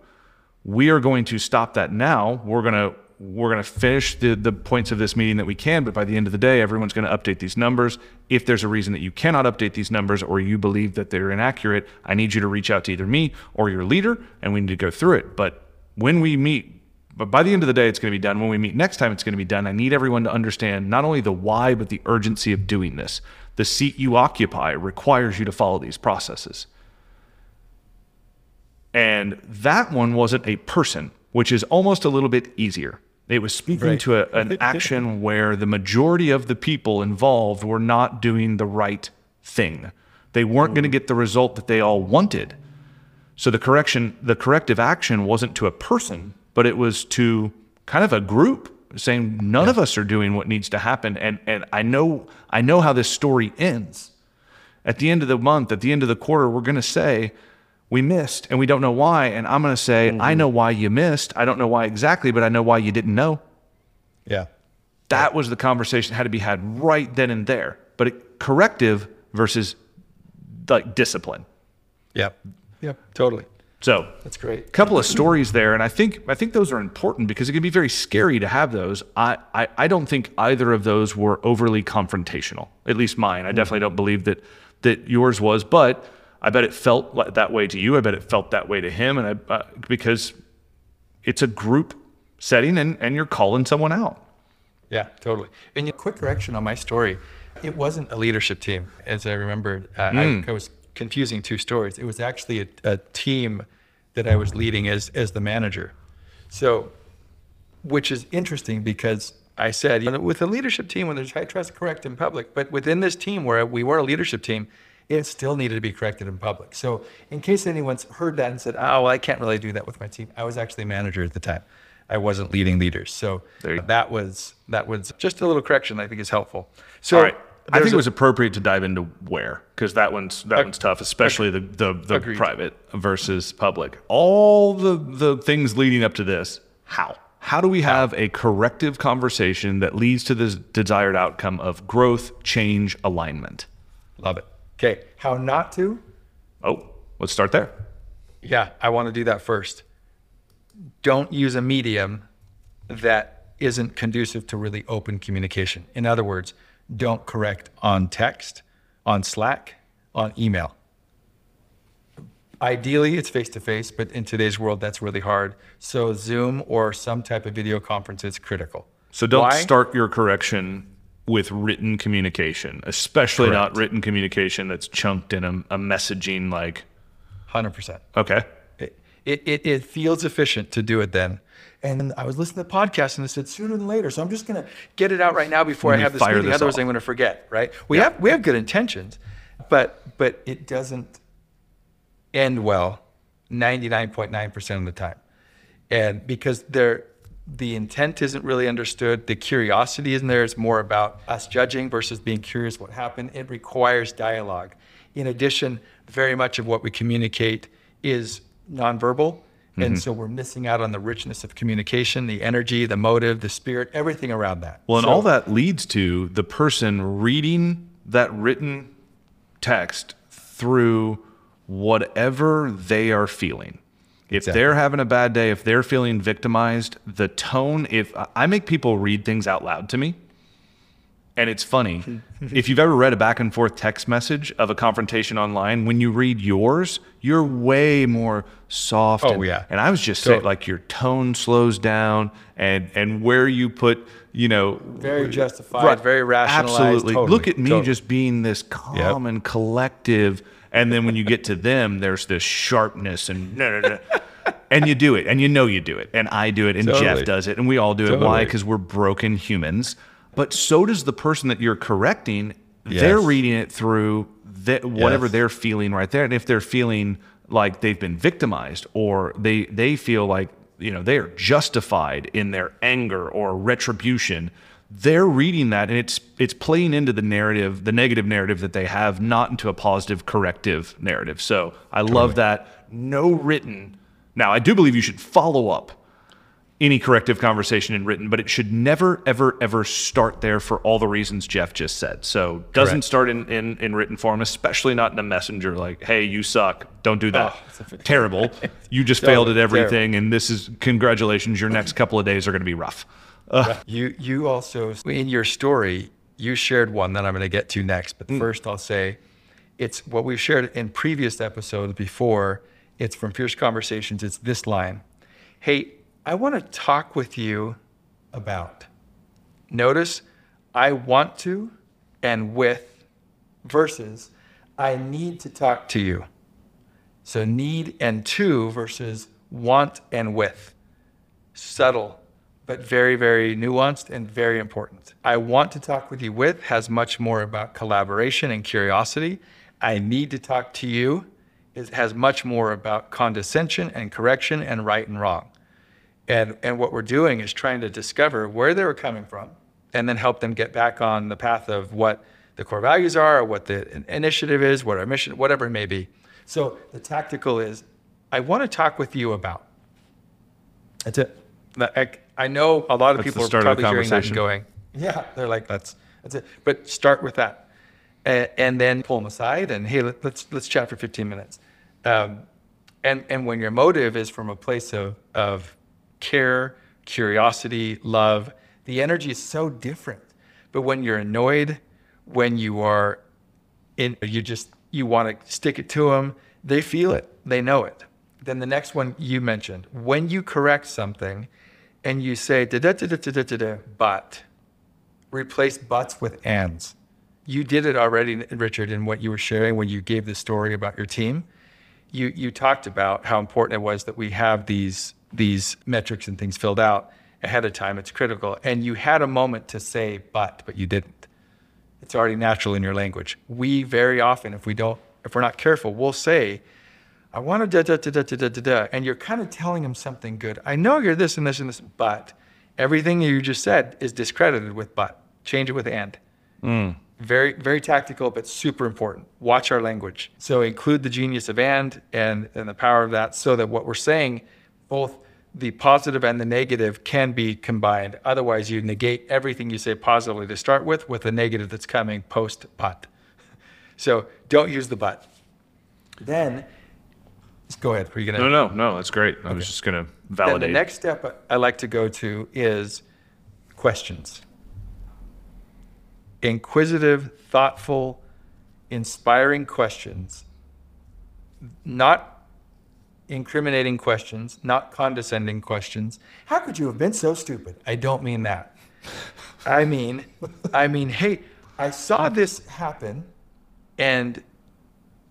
we are going to stop that now. We're going to we're going to finish the, the points of this meeting that we can, but by the end of the day, everyone's going to update these numbers. If there's a reason that you cannot update these numbers or you believe that they're inaccurate, I need you to reach out to either me or your leader and we need to go through it. But when we meet, but by the end of the day, it's going to be done. When we meet next time, it's going to be done. I need everyone to understand not only the why, but the urgency of doing this. The seat you occupy requires you to follow these processes. And that one wasn't a person, which is almost a little bit easier. It was speaking Right. to a, an *laughs* action where the majority of the people involved were not doing the right thing. They weren't going to mm. get the result that they all wanted. So the correction, the corrective action wasn't to a person, but it was to kind of a group saying none of us are doing what needs to happen. And and I know I know how this story ends. At the end of the month, at the end of the quarter, we're going to say we missed and we don't know why. And I'm going to say I mm-hmm. know why you missed. I don't know why exactly, but I know why you didn't know. Yeah. That was the conversation that had to be had right then and there. But it, corrective versus like discipline. Yep. Yep. Totally. So That's great. A couple of stories there and i think i think those are important because it can be very scary to have those I, I i don't think either of those were overly confrontational at least mine i definitely don't believe that that yours was but i bet it felt that way to you i bet it felt that way to him and i uh, because it's a group setting and and you're calling someone out Yeah, totally. And a quick correction on my story. It wasn't a leadership team, as I remember. Uh, I, I was confusing two stories. It was actually a, a team that I was leading as as the manager. So, which is interesting because I said you know, with a leadership team, when there's high trust, correct in public, but within this team where we were a leadership team, it still needed to be corrected in public. So, in case anyone's heard that and said, "Oh, well, I can't really do that with my team," I was actually manager at the time. I wasn't leading leaders, so that was that was just a little correction. I think is helpful. So, all right i think it was appropriate to dive into where because that one's that one's tough especially the the, the private versus public all the the things leading up to this how how do we have a corrective conversation that leads to the desired outcome of growth change alignment love it. Okay, how not to? oh let's start there Yeah, I want to do that first. Don't use a medium that isn't conducive to really open communication. In other words, don't correct on text, on Slack, on email. Ideally, it's face to face, but in today's world, that's really hard. So, Zoom or some type of video conference is critical. so don't Why? start your correction with written communication especially not written communication that's chunked in a, a messaging like 100%. okay it, it, it feels efficient to do it then. And I was listening to the podcast and it said sooner than later. So I'm just going to get it out right now before I have this meeting. this Otherwise, off. I'm going to forget, right? We, have, we have good intentions, but, but it doesn't end well 99.9% of the time. And because there, the intent isn't really understood, the curiosity isn't there. It's more about us judging versus being curious what happened. It requires dialogue. In addition, very much of what we communicate is nonverbal. And mm-hmm. so we're missing out on the richness of communication, the energy, the motive, the spirit, everything around that. Well, and So- all that leads to the person reading that written text through whatever they are feeling. If they're having a bad day, if they're feeling victimized, the tone, if I make people read things out loud to me, and it's funny. *laughs* if you've ever read a back and forth text message of a confrontation online, when you read yours, you're way more soft. Oh, and, yeah. And I was just saying, like your tone slows down, and and where you put, you know, Very justified, very rationalized, Absolutely. totally, Look at me totally. just being this calm and collective, and then when you get to them, there's this sharpness and *laughs* no, no, no. And you do it, and you know you do it, and I do it, and Jeff does it, and we all do it. Why? Because we're broken humans. But so does the person that you're correcting. They're reading it through the, whatever Yes. they're feeling right there, and if they're feeling like they've been victimized, or they they feel like you know they are justified in their anger or retribution, they're reading that, and it's it's playing into the narrative, the negative narrative that they have, not into a positive corrective narrative. So I love that. No written. Now I do believe you should follow up any corrective conversation in written, but it should never, ever, ever start there for all the reasons Jeff just said. So doesn't Correct. start in, in, in written form, especially not in a messenger like, hey, you suck. Don't do that. Oh, *laughs* Terrible. You just failed at everything, and this is congratulations. Your next couple of days are going to be rough. Uh. You you also in your story you shared one that I'm going to get to next, but mm. first I'll say it's what we've shared in previous episodes before. It's from Fierce Conversations. It's this line: "Hey, I want to talk with you about." Notice, I want to, and with, versus, I need to talk to you. So need and to versus want and with subtle, but very, very nuanced and very important. I want to talk with you with has much more about collaboration and curiosity. I need to talk to you is, has much more about condescension and correction and right and wrong. And, and what we're doing is trying to discover where they were coming from and then help them get back on the path of what the core values are, or what the initiative is, what our mission, whatever it may be. So the tactical is I want to talk with you about. That's it. I, I know a lot of That's people are start of the probably hearing that and going, yeah, they're like, that's, that's it. But start with that. And, and then pull them aside and, hey, let, let's, let's chat for 15 minutes. Um, and, and when your motive is from a place of, of care, curiosity, love, the energy is so different. But when you're annoyed, when you are in, you just, you want to stick it to them, they feel it, they know it. Then the next one you mentioned, when you correct something and you say, da da da da da da da, but, replace buts with ands. You did it already, Richard, in what you were sharing when you gave the story about your team. You you talked about how important it was that we have these these metrics and things filled out ahead of time. It's critical, and you had a moment to say but, but you didn't. It's already natural in your language. We very often, if we don't, if we're not careful, we'll say, "I want to da da da da da da da,", da," and you're kind of telling them something good. I know you're this and this and this, but everything you just said is discredited with but. Change it with and. Mm. Very, very tactical, but super important. Watch our language. So include the genius of and and, and the power of that so that what we're saying, both the positive and the negative can be combined. Otherwise, you negate everything you say positively to start with with the negative that's coming post but. *laughs* So don't use the but. Then, just go ahead. Are you gonna? No, no, no. That's great. I was just going to validate. Then the next step I like to go to is questions. Inquisitive, thoughtful, inspiring questions. Not incriminating questions, not condescending questions. How could you have been so stupid? I don't mean that. I mean, I mean, hey, I saw this happen and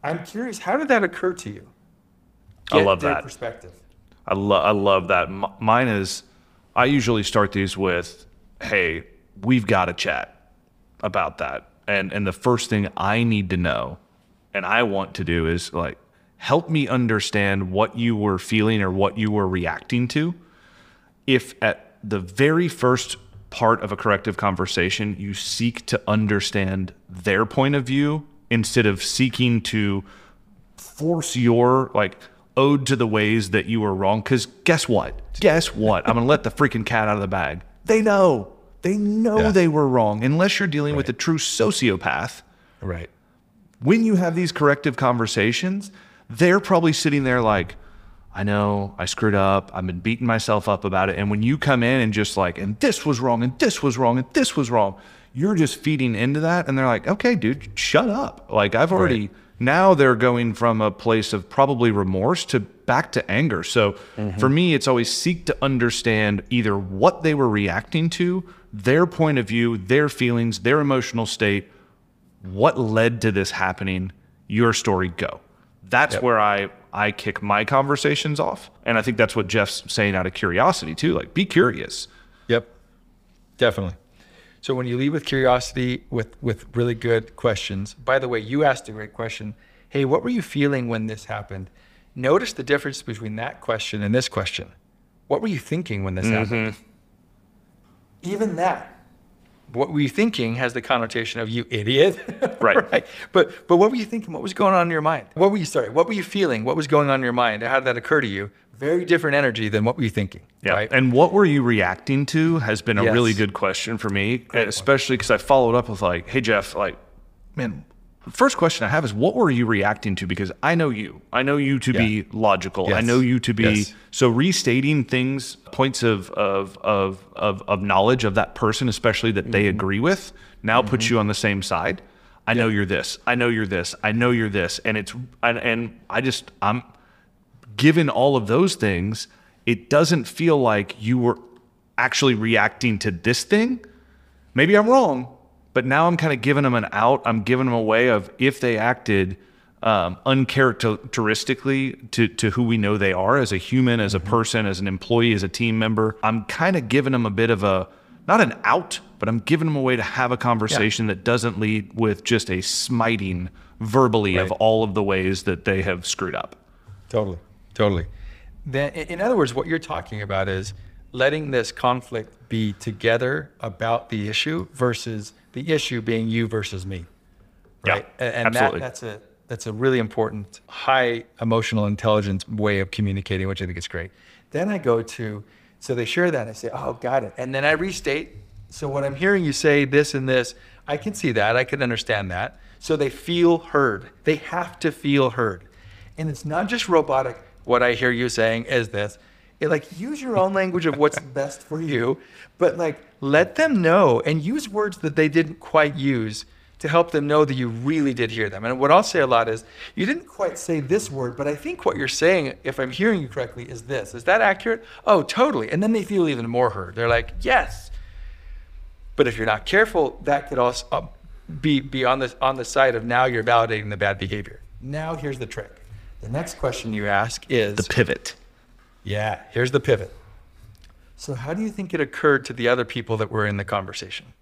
I'm curious, how did that occur to you? I love their that. perspective. I, lo- I love that. M- mine is, I usually start these with, hey, we've got to chat about that. And, and the first thing I need to know and I want to do is like, help me understand what you were feeling or what you were reacting to. If at the very first part of a corrective conversation, you seek to understand their point of view instead of seeking to force your like ode to the ways that you were wrong. Because guess what? Guess what? I'm gonna let the freaking cat out of the bag. They know. They know Yeah. they were wrong. Unless you're dealing with a true sociopath, Right. when you have these corrective conversations, they're probably sitting there like, I know I screwed up. I've been beating myself up about it. And when you come in and just like, and this was wrong, and this was wrong, and this was wrong, you're just feeding into that. And they're like, okay, dude, shut up. Like, I've already, now they're going from a place of probably remorse to back to anger. So mm-hmm. for me, it's always seek to understand either what they were reacting to, their point of view, their feelings, their emotional state, what led to this happening your story go that's where i i kick my conversations off and i think that's what jeff's saying out of curiosity too like be curious Yep, definitely. So when you leave with curiosity, with with really good questions. By the way, you asked a great question. Hey, what were you feeling when this happened? Notice the difference between that question and this question. What were you thinking when this mm-hmm. happened? Even that, what were you thinking has the connotation of you idiot. *laughs* Right. right. But but what were you thinking? What was going on in your mind? What were you sorry? What were you feeling? What was going on in your mind? How did that occur to you? Very different energy than what were you thinking? Yeah. Right. And what were you reacting to has been a really good question for me, especially because I followed up with like, hey, Jeff, like, man, first question I have is what were you reacting to? Because I know you. I know you to be logical. I know you to be Yes. so restating things, points of of of of, of knowledge of that person, especially that they Mm-hmm. agree with, now puts you on the same side. I know you're this. I know you're this. I know you're this. And it's and, and I just I'm given all of those things, it doesn't feel like you were actually reacting to this thing. Maybe I'm wrong, but now I'm kind of giving them an out. I'm giving them a way of if they acted um, uncharacteristically to, to who we know they are as a human, as a person, as an employee, as a team member. I'm kind of giving them a bit of a, not an out, but I'm giving them a way to have a conversation that doesn't lead with just a smiting verbally of all of the ways that they have screwed up. Totally. Totally. Then, in other words, what you're talking about is letting this conflict be together about the issue versus the issue being you versus me. Right. and and absolutely. That, that's a that's a really important high emotional intelligence way of communicating, which I think is great. Then I go to so they share that and I say, oh, got it. And then I restate. So what I'm hearing you say this and this, I can see that. I can understand that. So they feel heard. They have to feel heard. And it's not just robotic. What I hear you saying is this. It, like use your own language of what's *laughs* best for you, but like let them know and use words that they didn't quite use to help them know that you really did hear them. And what I'll say a lot is, you didn't quite say this word, but I think what you're saying, if I'm hearing you correctly, is this. Is that accurate? Oh, totally. And then they feel even more heard. They're like, yes. But if you're not careful, that could also uh, be, be on, the, on the side of now you're validating the bad behavior. Now here's the trick. The next question you ask is The pivot. Yeah, here's the pivot. So, how do you think it occurred to the other people that were in the conversation?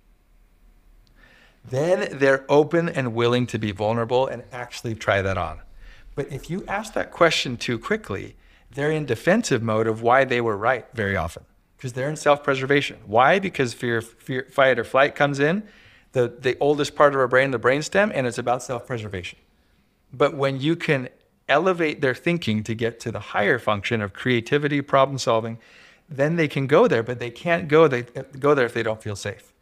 Then they're open and willing to be vulnerable and actually try that on. But if you ask that question too quickly, they're in defensive mode of why they were right very often because they're in self preservation. Why? Because fear, fear, fight, or flight comes in, the, the oldest part of our brain, the brainstem, and it's about self preservation. But when you can elevate their thinking to get to the higher function of creativity, problem solving, then they can go there, but they can't go, they, go there if they don't feel safe.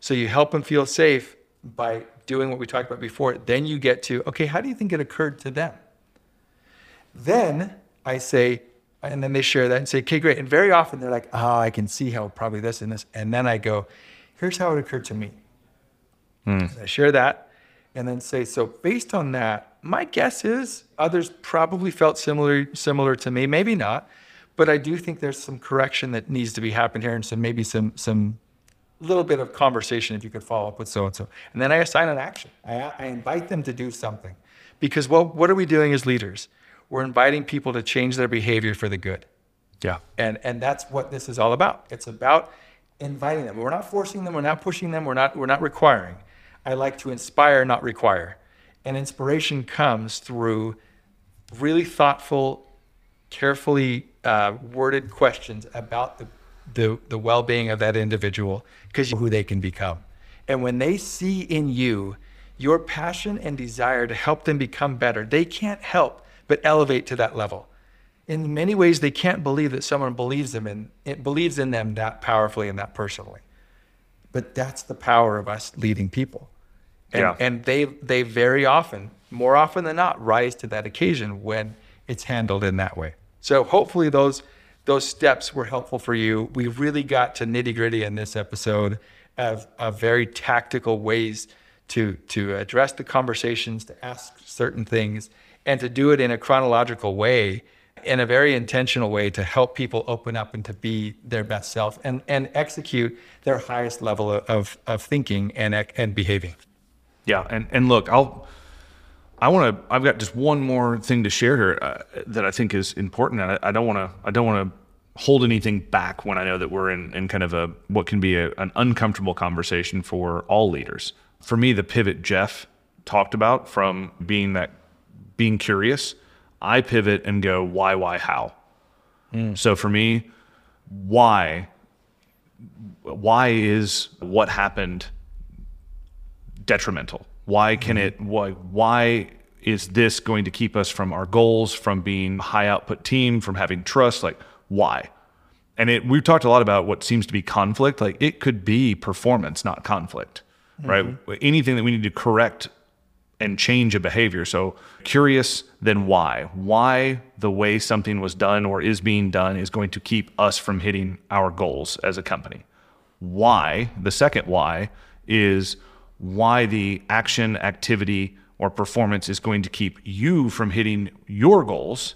So you help them feel safe by doing what we talked about before. Then you get to, okay, how do you think it occurred to them? Then I say, and then they share that and say, okay, great. And very often they're like, oh, I can see how probably this and this. And then I go, here's how it occurred to me. Hmm. I share that and then say, so based on that, my guess is others probably felt similar similar to me, maybe not, but I do think there's some correction that needs to be happened here and some maybe some some little bit of conversation if you could follow up with so and so. And then I assign an action. I, I invite them to do something. Because well, what are we doing as leaders? We're inviting people to change their behavior for the good. Yeah. And and that's what this is all about. It's about inviting them. We're not forcing them, we're not pushing them, we're not we're not requiring. I like to inspire, not require. And inspiration comes through really thoughtful, carefully uh, worded questions about the, the, the well being of that individual because who they can become. And when they see in you your passion and desire to help them become better, they can't help but elevate to that level. In many ways, they can't believe that someone believes them in it believes in them that powerfully and that personally. But that's the power of us leading people. And, Yeah. and they they very often, more often than not, rise to that occasion when it's handled in that way. So hopefully those those steps were helpful for you. We really got to nitty gritty in this episode of, of very tactical ways to to address the conversations, to ask certain things, and to do it in a chronological way, in a very intentional way to help people open up and to be their best self and, and execute their highest level of, of thinking and, and behaving. Yeah, and and look, I'll I want to. I've got just one more thing to share here uh, that I think is important, and I, I don't want to. I don't want to hold anything back when I know that we're in, in kind of a what can be a, an uncomfortable conversation for all leaders. For me, the pivot Jeff talked about from being that being curious, I pivot and go why, why, how. So for me, why why is what happened detrimental? Why can mm-hmm. it why why is this going to keep us from our goals, from being high output team, from having trust? Like why? And it we've talked a lot about what seems to be conflict. Like it could be performance, not conflict. Right? Mm-hmm. Anything that we need to correct and change a behavior. So curious, then why? Why the way something was done or is being done is going to keep us from hitting our goals as a company. Why, the second why, is why the action, activity, or performance is going to keep you from hitting your goals,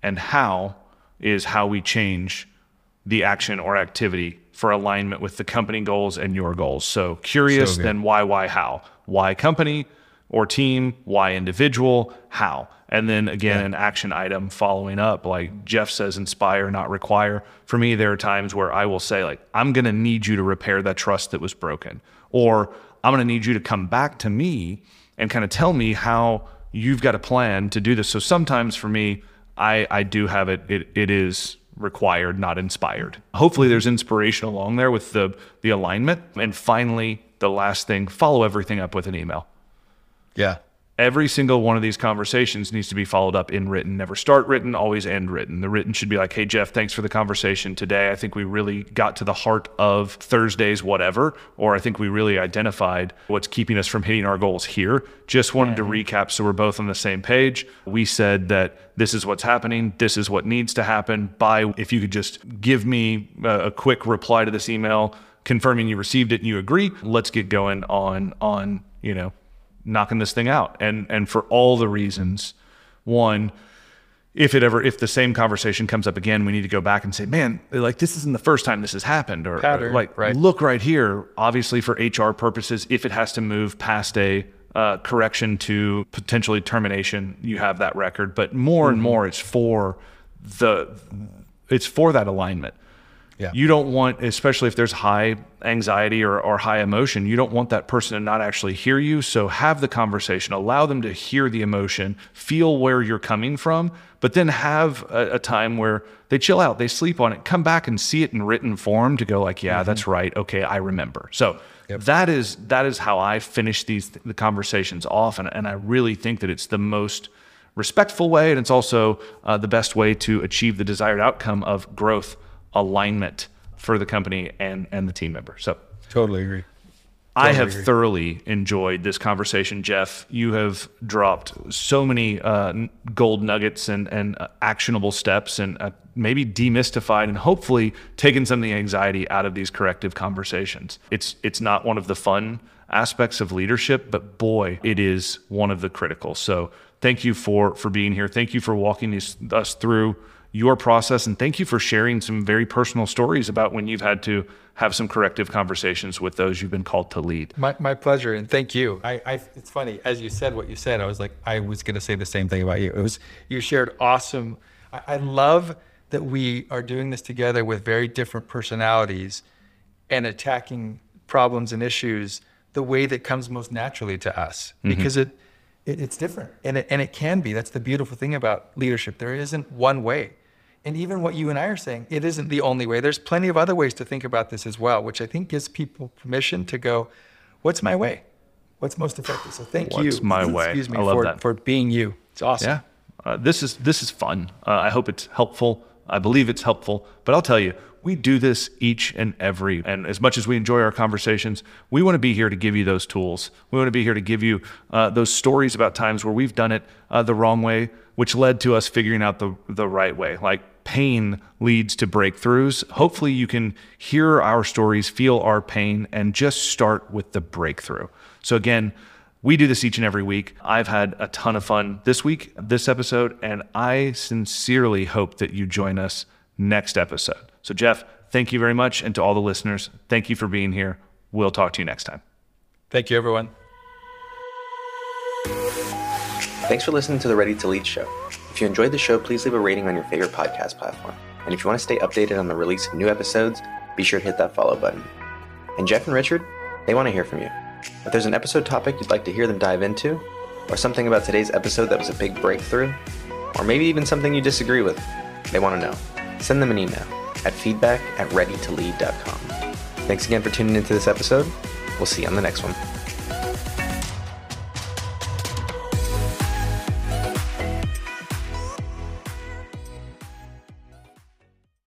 and how is how we change the action or activity for alignment with the company goals and your goals. So curious, So then why, why, how? Why company or team? Why individual? How? And then again, an action item following up, like Jeff says, inspire, not require. For me, there are times where I will say, like, I'm going to need you to repair that trust that was broken, or I'm going to need you to come back to me and kind of tell me how you've got a plan to do this. So sometimes for me, I, I do have it, it. It is required, not inspired. Hopefully, there's inspiration along there with the the alignment. And finally, the last thing: follow everything up with an email. Yeah. Every single one of these conversations needs to be followed up in written. Never start written, always end written. The written should be like, hey, Jeff, thanks for the conversation today. I think we really got to the heart of Thursday's whatever, or I think we really identified what's keeping us from hitting our goals here. Just wanted to recap so we're both on the same page. We said that this is what's happening, this is what needs to happen. By if you could just give me a, a quick reply to this email confirming you received it and you agree, let's get going on on, you know, knocking this thing out. And and for all the reasons one if it ever if the same conversation comes up again we need to go back and say man like this isn't the first time this has happened or, or like right. look right here. Obviously for hr purposes if it has to move past a uh, correction to potentially termination you have that record. But more and more it's for the it's for that alignment Yeah. you don't want, especially if there's high anxiety or, or high emotion, you don't want that person to not actually hear you. So have the conversation, allow them to hear the emotion, feel where you're coming from, but then have a, a time where they chill out, they sleep on it, come back and see it in written form to go like, yeah, that's right. Okay, I remember. So that is that is how I finish these the conversations off, and, and I really think that it's the most respectful way, and it's also uh, the best way to achieve the desired outcome of growth alignment for the company and and the team member. So Totally agree. I have agree. thoroughly enjoyed this conversation, Jeff. You have dropped so many uh, gold nuggets and, and uh, actionable steps, and uh, maybe demystified and hopefully taken some of the anxiety out of these corrective conversations. It's it's not one of the fun aspects of leadership, but boy, it is one of the critical. So thank you for for being here. Thank you for walking us through your process, and thank you for sharing some very personal stories about when you've had to have some corrective conversations with those you've been called to lead. My, my pleasure, and thank you. I, I, it's funny as you said what you said. I was like, I was going to say the same thing about you. It was you shared awesome. I, I love that we are doing this together with very different personalities, and attacking problems and issues the way that comes most naturally to us mm-hmm. because it, it it's different and it and it can be. That's the beautiful thing about leadership. There isn't one way. And even what you and I are saying, it isn't the only way. There's plenty of other ways to think about this as well, which I think gives people permission to go, what's my way? What's most effective? So thank you. What's my way? Excuse me I love for, that. for being you. It's awesome. Yeah, uh, this is this is fun. Uh, I hope it's helpful. I believe it's helpful. But I'll tell you, we do this each and every. And as much as we enjoy our conversations, we want to be here to give you those tools. We want to be here to give you uh, those stories about times where we've done it uh, the wrong way, which led to us figuring out the the right way. Like pain leads to breakthroughs. Hopefully, you can hear our stories, feel our pain, and just start with the breakthrough. So again. We do this each and every week. I've had a ton of fun this week, this episode, and I sincerely hope that you join us next episode. So, Jeff, thank you very much. And to all the listeners, thank you for being here. We'll talk to you next time. Thank you, everyone. Thanks for listening to the Ready to Lead show. If you enjoyed the show, please leave a rating on your favorite podcast platform. And if you want to stay updated on the release of new episodes, be sure to hit that follow button. And Jeff and Richard, they want to hear from you. If there's an episode topic you'd like to hear them dive into, or something about today's episode that was a big breakthrough, or maybe even something you disagree with, they want to know. Send them an email at feedback at readytolead.com. Thanks again for tuning into this episode. We'll see you on the next one.